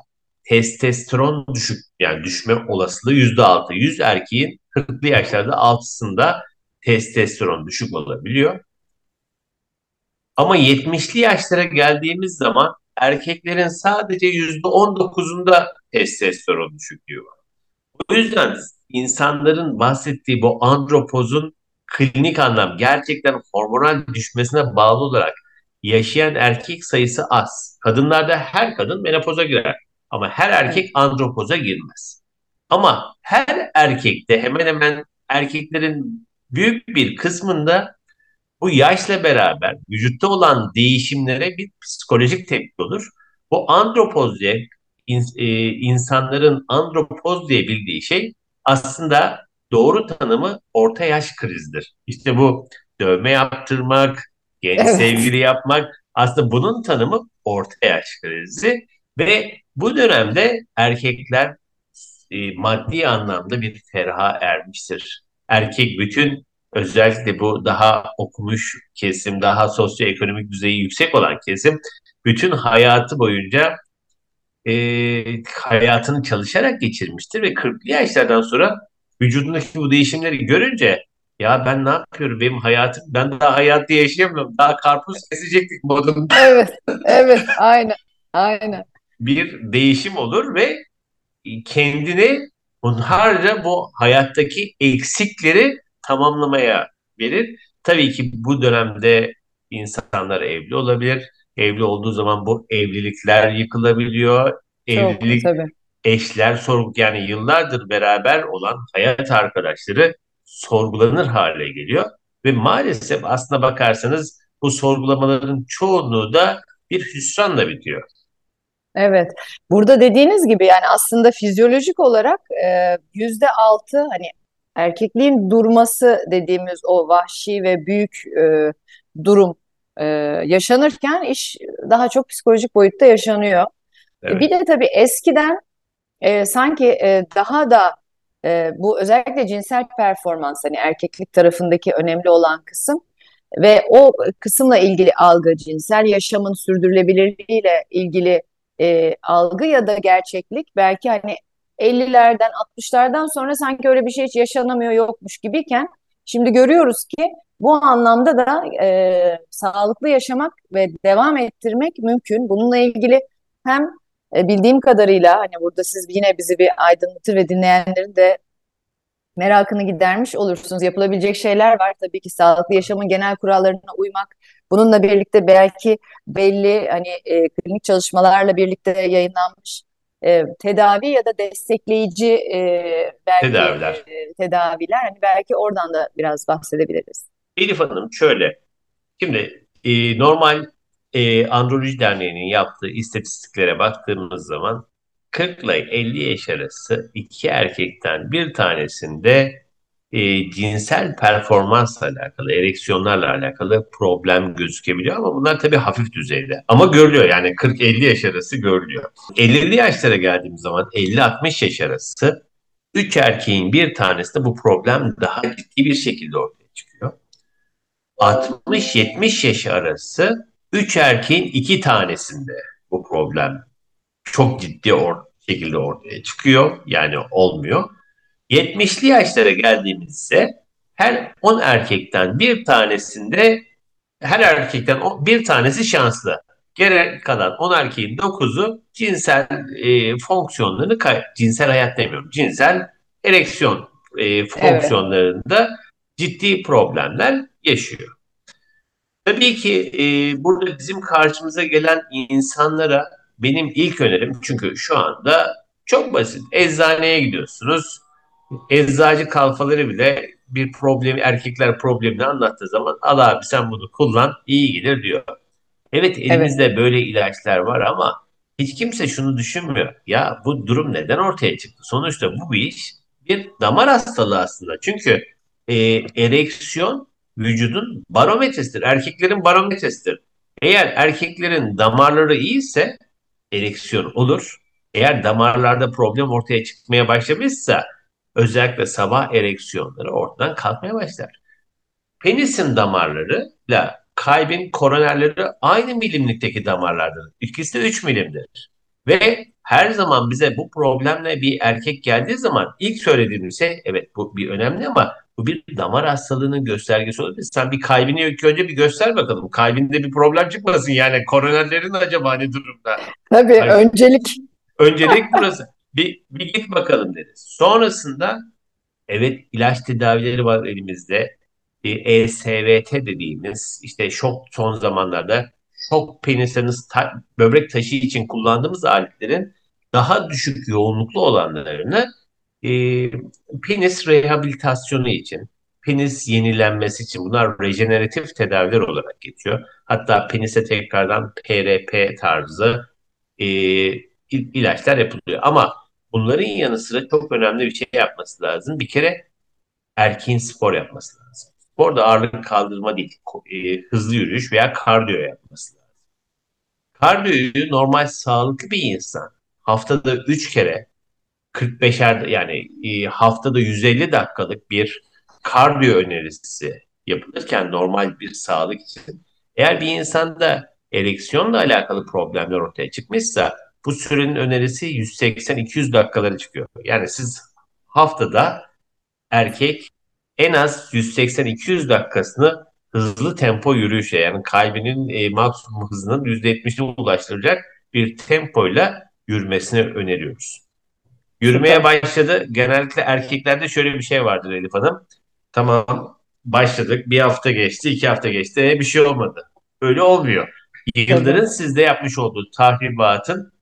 testosteron düşük yani düşme olasılığı %6. 100 erkeğin 40'lı yaşlarda 6'sında testosteron düşük olabiliyor. Ama 70'li yaşlara geldiğimiz zaman erkeklerin sadece %19'unda testosteron düşüklüğü var. O yüzden insanların bahsettiği bu andropozun klinik anlam gerçekten hormonal düşmesine bağlı olarak yaşayan erkek sayısı az. Kadınlarda her kadın menopoza girer ama her erkek andropoza girmez. Ama her erkekte hemen hemen erkeklerin büyük bir kısmında bu yaşla beraber vücutta olan değişimlere bir psikolojik tepki olur. Bu andropoz diye e, insanların andropoz diye bildiği şey aslında doğru tanımı orta yaş krizdir. İşte bu dövme yaptırmak, genç evet. sevgili yapmak aslında bunun tanımı orta yaş krizi ve bu dönemde erkekler e, maddi anlamda bir ferha ermiştir. Erkek bütün özellikle bu daha okumuş kesim, daha sosyoekonomik düzeyi yüksek olan kesim bütün hayatı boyunca e, hayatını çalışarak geçirmiştir ve 40'lı yaşlardan sonra vücudundaki bu değişimleri görünce ya ben ne yapıyorum benim hayatım ben daha hayatı yaşayamıyorum daha karpuz kesecektik modunda. Evet evet aynen aynen. Bir değişim olur ve kendini bunlarca bu hayattaki eksikleri tamamlamaya verir. Tabii ki bu dönemde insanlar evli olabilir. Evli olduğu zaman bu evlilikler yıkılabiliyor. Çok, Evlilik tabii. eşler sorgu yani yıllardır beraber olan hayat arkadaşları sorgulanır hale geliyor ve maalesef aslına bakarsanız bu sorgulamaların çoğunluğu da bir hüsranla bitiyor. Evet. Burada dediğiniz gibi yani aslında fizyolojik olarak e, yüzde altı hani erkekliğin durması dediğimiz o vahşi ve büyük e, durum e, yaşanırken iş daha çok psikolojik boyutta yaşanıyor. Evet. Bir de tabii eskiden e, sanki e, daha da e, bu özellikle cinsel performans hani erkeklik tarafındaki önemli olan kısım ve o kısımla ilgili algı cinsel yaşamın sürdürülebilirliğiyle ilgili e, algı ya da gerçeklik belki hani 50'lerden 60'lardan sonra sanki öyle bir şey hiç yaşanamıyor yokmuş gibiyken şimdi görüyoruz ki bu anlamda da e, sağlıklı yaşamak ve devam ettirmek mümkün. Bununla ilgili hem e, bildiğim kadarıyla hani burada siz yine bizi bir aydınlatır ve dinleyenlerin de merakını gidermiş olursunuz. Yapılabilecek şeyler var tabii ki sağlıklı yaşamın genel kurallarına uymak. Bununla birlikte belki belli hani e, klinik çalışmalarla birlikte yayınlanmış e, tedavi ya da destekleyici e, belki tedaviler. E, tedaviler hani belki oradan da biraz bahsedebiliriz. Elif Hanım şöyle şimdi e, normal e, Androloji Derneği'nin yaptığı istatistiklere baktığımız zaman 40 ile 50 yaş arası iki erkekten bir tanesinde e, cinsel performansla alakalı, ereksiyonlarla alakalı problem gözükebiliyor ama bunlar tabii hafif düzeyde. Ama görülüyor yani 40-50 yaş arası görülüyor. 50'li yaşlara geldiğimiz zaman 50-60 yaş arası 3 erkeğin bir tanesinde bu problem daha ciddi bir şekilde ortaya çıkıyor. 60-70 yaş arası 3 erkeğin 2 tanesinde bu problem çok ciddi or şekilde ortaya çıkıyor. Yani olmuyor. 70'li yaşlara geldiğimizde her 10 erkekten bir tanesinde her erkekten bir tanesi şanslı. Geri kalan 10 erkeğin 9'u cinsel e, fonksiyonlarını cinsel hayat demiyorum. Cinsel ereksiyon e, fonksiyonlarında evet. ciddi problemler yaşıyor. Tabii ki e, burada bizim karşımıza gelen insanlara benim ilk önerim çünkü şu anda çok basit. Eczaneye gidiyorsunuz. Eczacı kalfaları bile bir problemi, erkekler problemini anlattığı zaman al abi sen bunu kullan iyi gelir diyor. Evet elimizde evet. böyle ilaçlar var ama hiç kimse şunu düşünmüyor. Ya bu durum neden ortaya çıktı? Sonuçta bu bir iş bir damar hastalığı aslında. Çünkü e, ereksiyon vücudun barometresidir. Erkeklerin barometresidir. Eğer erkeklerin damarları iyiyse ereksiyon olur. Eğer damarlarda problem ortaya çıkmaya başlamışsa özellikle sabah ereksiyonları ortadan kalkmaya başlar. Penisin damarlarıyla kalbin koronerleri aynı milimlikteki damarlardır. İkisi de 3 milimdir. Ve her zaman bize bu problemle bir erkek geldiği zaman ilk söylediğimiz şey evet bu bir önemli ama bu bir damar hastalığının göstergesi olabilir. Sen bir kalbini ilk önce bir göster bakalım. Kalbinde bir problem çıkmasın yani koronerlerin acaba ne durumda? Tabii hani, öncelik. Öncelik burası. Bir, bir git bakalım deriz. Sonrasında evet ilaç tedavileri var elimizde. ESVT dediğimiz işte şok son zamanlarda şok penisinus ta, böbrek taşı için kullandığımız aletlerin daha düşük yoğunluklu olanlarını e, penis rehabilitasyonu için, penis yenilenmesi için bunlar rejeneratif tedaviler olarak geçiyor. Hatta penise tekrardan PRP tarzı e, ilaçlar yapılıyor. Ama bunların yanı sıra çok önemli bir şey yapması lazım. Bir kere erkeğin spor yapması lazım. Spor da ağırlık kaldırma değil, e, hızlı yürüyüş veya kardiyo yapması lazım. Kardiyoyu normal sağlıklı bir insan haftada 3 kere 45'er yani e, haftada 150 dakikalık bir kardiyo önerisi yapılırken normal bir sağlık için eğer bir insanda ereksiyonla alakalı problemler ortaya çıkmışsa bu sürenin önerisi 180-200 dakikaları çıkıyor. Yani siz haftada erkek en az 180-200 dakikasını hızlı tempo yürüyüşe yani kalbinin e, maksimum hızının %70'ine ulaştıracak bir tempoyla yürümesini öneriyoruz. Yürümeye başladı. Genellikle erkeklerde şöyle bir şey vardır Elif Hanım. Tamam başladık. Bir hafta geçti, iki hafta geçti. E, bir şey olmadı. Öyle olmuyor. Yılların sizde yapmış olduğu tahribatın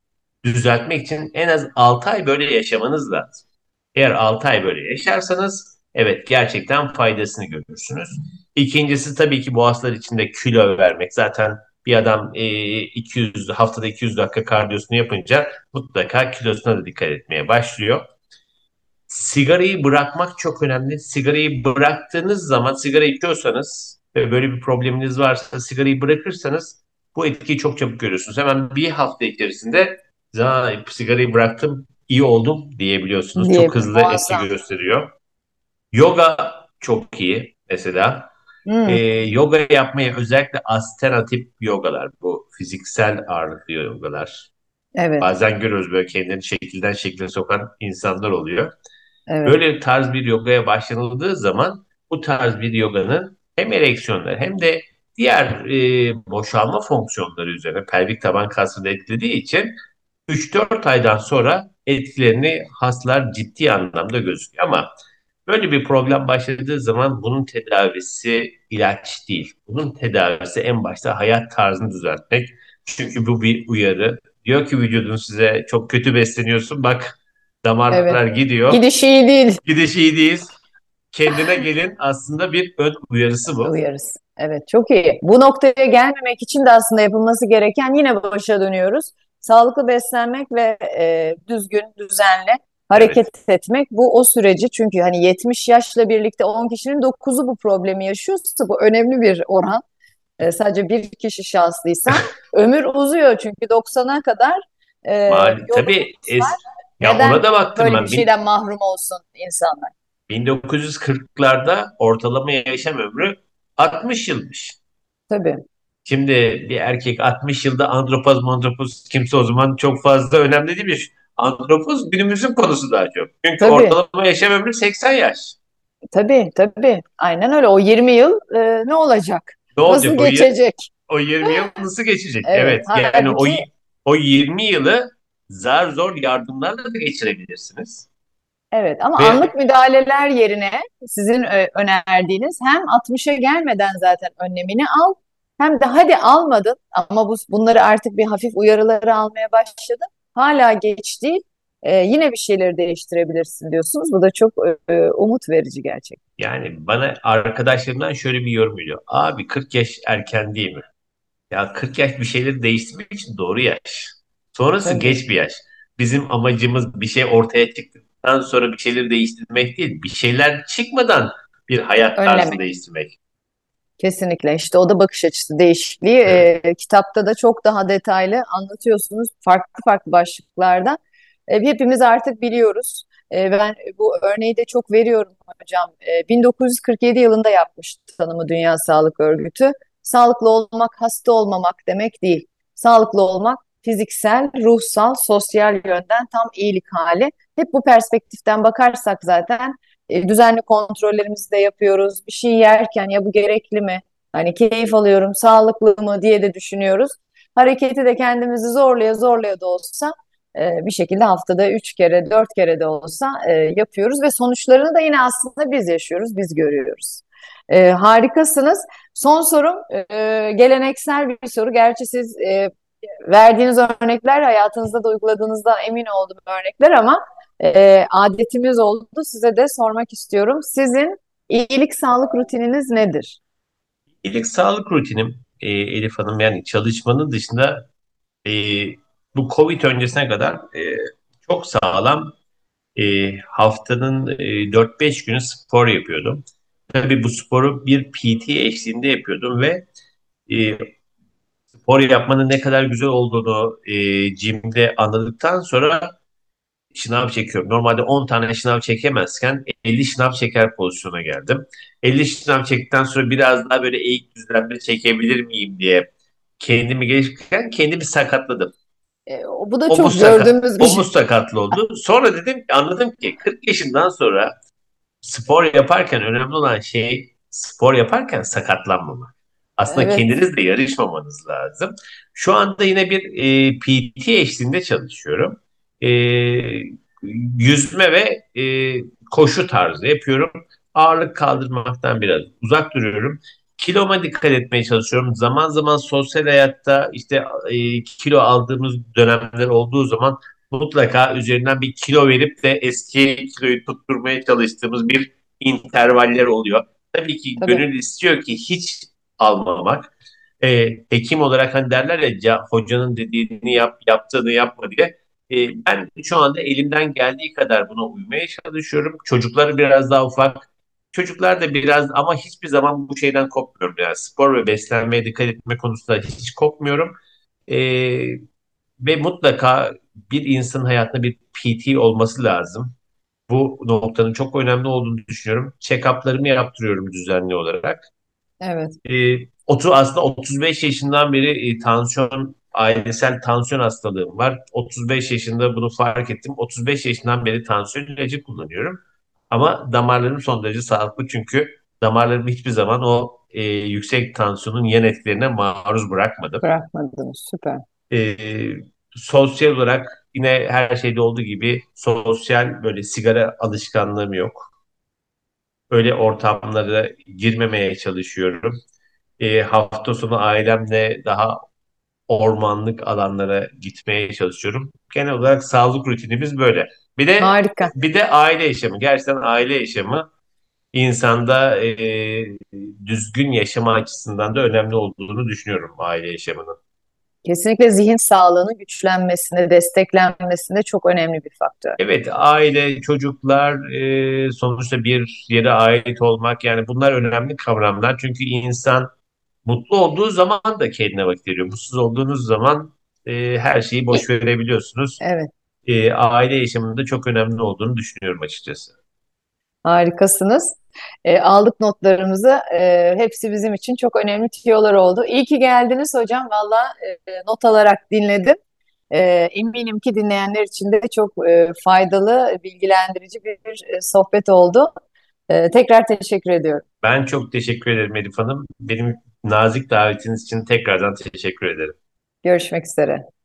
düzeltmek için en az 6 ay böyle yaşamanız lazım. Eğer 6 ay böyle yaşarsanız evet gerçekten faydasını görürsünüz. İkincisi tabii ki bu hastalar içinde kilo vermek. Zaten bir adam e, 200 haftada 200 dakika kardiyosunu yapınca mutlaka kilosuna da dikkat etmeye başlıyor. Sigarayı bırakmak çok önemli. Sigarayı bıraktığınız zaman sigara içiyorsanız ve böyle bir probleminiz varsa sigarayı bırakırsanız bu etkiyi çok çabuk görüyorsunuz. Hemen bir hafta içerisinde sigarayı bıraktım iyi oldum diyebiliyorsunuz. Diye, çok hızlı muazzam. etki gösteriyor. Yoga çok iyi mesela. Hmm. E, yoga yapmaya özellikle alternatif yogalar bu fiziksel ağırlıklı yogalar. Evet. Bazen görüyoruz böyle kendini şekilden şekile sokan insanlar oluyor. Evet. Böyle tarz bir yogaya başlanıldığı zaman bu tarz bir yoganın hem ereksiyonları hem de diğer e, boşalma fonksiyonları üzerine pelvik taban kasını etkilediği için 3-4 aydan sonra etkilerini hastalar ciddi anlamda gözüküyor. Ama Böyle bir problem başladığı zaman bunun tedavisi ilaç değil. Bunun tedavisi en başta hayat tarzını düzeltmek. Çünkü bu bir uyarı. Diyor ki vücudun size çok kötü besleniyorsun. Bak damarlar evet. gidiyor. Gidiş iyi değil. Gidiş iyi değil. kendine gelin aslında bir ön uyarısı bu. Uyarız. Evet, çok iyi. Bu noktaya gelmemek için de aslında yapılması gereken yine başa dönüyoruz. Sağlıklı beslenmek ve e, düzgün, düzenli hareket Evet, etmek. Bu o süreci çünkü hani 70 yaşla birlikte 10 kişinin 9'u bu problemi yaşıyorsa bu önemli bir oran. E, sadece bir kişi şanslıysa ömür uzuyor çünkü 90'a kadar e, mali, tabii es, ya Neden ona da baktım böyle bir ben. Bin- şeyden mahrum olsun insanlar? 1940'larda ortalama yaşam ömrü 60 yılmış. Tabii, Şimdi bir erkek 60 yılda andropoz mandropoz kimse o zaman çok fazla önemli değilmiş. Andropoz günümüzün konusu daha çok. Çünkü tabii. ortalama yaşam ömrü 80 yaş. Tabii tabii. Aynen öyle. O 20 yıl e, ne olacak? Ne Nasıl olacak o, y- geçecek? o 20 yıl nasıl geçecek? Evet. Evet yani o, o 20 yılı zar zor yardımlarla da geçirebilirsiniz. evet ama Ve anlık müdahaleler yerine sizin ö- önerdiğiniz hem 60'a gelmeden zaten önlemini al hem de hadi almadın ama bu bunları artık bir hafif uyarıları almaya başladın. Hala geç değil. E, yine bir şeyleri değiştirebilirsin diyorsunuz. Bu da çok e, umut verici gerçekten. yani bana arkadaşlarımdan şöyle bir yorum geliyor. Abi 40 yaş erken değil mi? Ya 40 yaş bir şeyleri değiştirmek için doğru yaş. Sonrası Tabii. geç bir yaş. Bizim amacımız bir şey ortaya çıktıktan sonra bir şeyleri değiştirmek değil. Bir şeyler çıkmadan bir hayat tarzını Önlemek. değiştirmek. Kesinlikle işte o da bakış açısı değişikliği. Evet. Ee, kitapta da çok daha detaylı anlatıyorsunuz farklı farklı başlıklarda. Ee, hepimiz artık biliyoruz. Ee, ben bu örneği de çok veriyorum hocam. Ee, 1947 yılında yapmış tanımı Dünya Sağlık Örgütü. Sağlıklı olmak hasta olmamak demek değil. Sağlıklı olmak fiziksel, ruhsal, sosyal yönden tam iyilik hali. Hep bu perspektiften bakarsak zaten e, düzenli kontrollerimizi de yapıyoruz. Bir şey yerken ya bu gerekli mi? Hani keyif alıyorum, sağlıklı mı diye de düşünüyoruz. Hareketi de kendimizi zorlaya zorlaya da olsa e, bir şekilde haftada üç kere, dört kere de olsa e, yapıyoruz ve sonuçlarını da yine aslında biz yaşıyoruz, biz görüyoruz. Harikasınız. Son sorum geleneksel bir soru. Gerçi siz verdiğiniz örnekler hayatınızda da uyguladığınızdan emin olduğum örnekler ama e, adetimiz oldu. Size de sormak istiyorum. Sizin iyilik sağlık rutininiz nedir? İyilik sağlık rutinim e, Elif Hanım yani çalışmanın dışında e, bu Covid öncesine kadar e, çok sağlam e, haftanın e, 4-5 günü spor yapıyordum. Tabii bu sporu bir PT eşliğinde yapıyordum ve e, spor yapmanın ne kadar güzel olduğunu e, jimde anladıktan sonra şınav çekiyorum. Normalde 10 tane şınav çekemezken 50 şınav çeker pozisyona geldim. 50 şınav çektikten sonra biraz daha böyle eğik düzlemde çekebilir miyim diye kendimi geliştirirken kendimi sakatladım. E, bu da Omuz çok sakat, gördüğümüz bir şey. omuz sakatlı oldu. Sonra dedim anladım ki 40 yaşından sonra spor yaparken önemli olan şey spor yaparken sakatlanmamak. Aslında Evet, kendinizle yarışmamanız lazım. Şu anda yine bir e, PT eşliğinde çalışıyorum. E, yüzme ve e, koşu tarzı yapıyorum. Ağırlık kaldırmaktan biraz uzak duruyorum. Kiloma dikkat etmeye çalışıyorum. Zaman zaman sosyal hayatta işte e, kilo aldığımız dönemler olduğu zaman mutlaka üzerinden bir kilo verip de eski kiloyu tutturmaya çalıştığımız bir intervaller oluyor. Tabii ki tabii, gönül istiyor ki hiç almamak. E, hekim olarak hani derler ya "Ca- hocanın dediğini yap, yaptığını yapma diye. E, ben şu anda elimden geldiği kadar buna uymaya çalışıyorum. Çocukları biraz daha ufak. Çocuklar da biraz ama hiçbir zaman bu şeyden kopmuyorum. Yani spor ve beslenmeye dikkat etme konusunda hiç kopmuyorum. E, ve mutlaka bir insanın hayatında bir PT olması lazım. Bu noktanın çok önemli olduğunu düşünüyorum. Check-up'larımı yaptırıyorum düzenli olarak. evet. E, otu, aslında 35 yaşından beri e, tansiyon, ailesel tansiyon hastalığım var. 35 yaşında bunu fark ettim. 35 yaşından beri tansiyon ilacı kullanıyorum. Ama damarlarım son derece sağlıklı çünkü damarlarımı hiçbir zaman o e, yüksek tansiyonun yan etkilerine maruz bırakmadım. Bırakmadınız, süper. E, sosyal olarak yine her şeyde olduğu gibi sosyal böyle sigara alışkanlığım yok. Öyle ortamlara girmemeye çalışıyorum. E, hafta sonu ailemle daha ormanlık alanlara gitmeye çalışıyorum. Genel olarak sağlık rutinimiz böyle. Bir de Harika. bir de aile yaşamı. Gerçekten aile yaşamı insanda e, düzgün yaşama açısından da önemli olduğunu düşünüyorum aile yaşamının. Kesinlikle zihin sağlığının güçlenmesinde, desteklenmesinde çok önemli bir faktör. Evet, aile, çocuklar, e, sonuçta bir yere ait olmak yani bunlar önemli kavramlar. Çünkü insan mutlu olduğu zaman da kendine vakit veriyor. Mutsuz olduğunuz zaman e, her şeyi boş verebiliyorsunuz. Evet. E, aile yaşamında çok önemli olduğunu düşünüyorum açıkçası. Harikasınız. E, aldık notlarımızı. E, hepsi bizim için çok önemli tüyolar oldu. İyi ki geldiniz hocam. Valla e, not alarak dinledim. E, eminim ki dinleyenler için de çok e, faydalı, bilgilendirici bir e, sohbet oldu. E, tekrar teşekkür ediyorum. Ben çok teşekkür ederim Elif Hanım. Benim nazik davetiniz için tekrardan teşekkür ederim. Görüşmek üzere.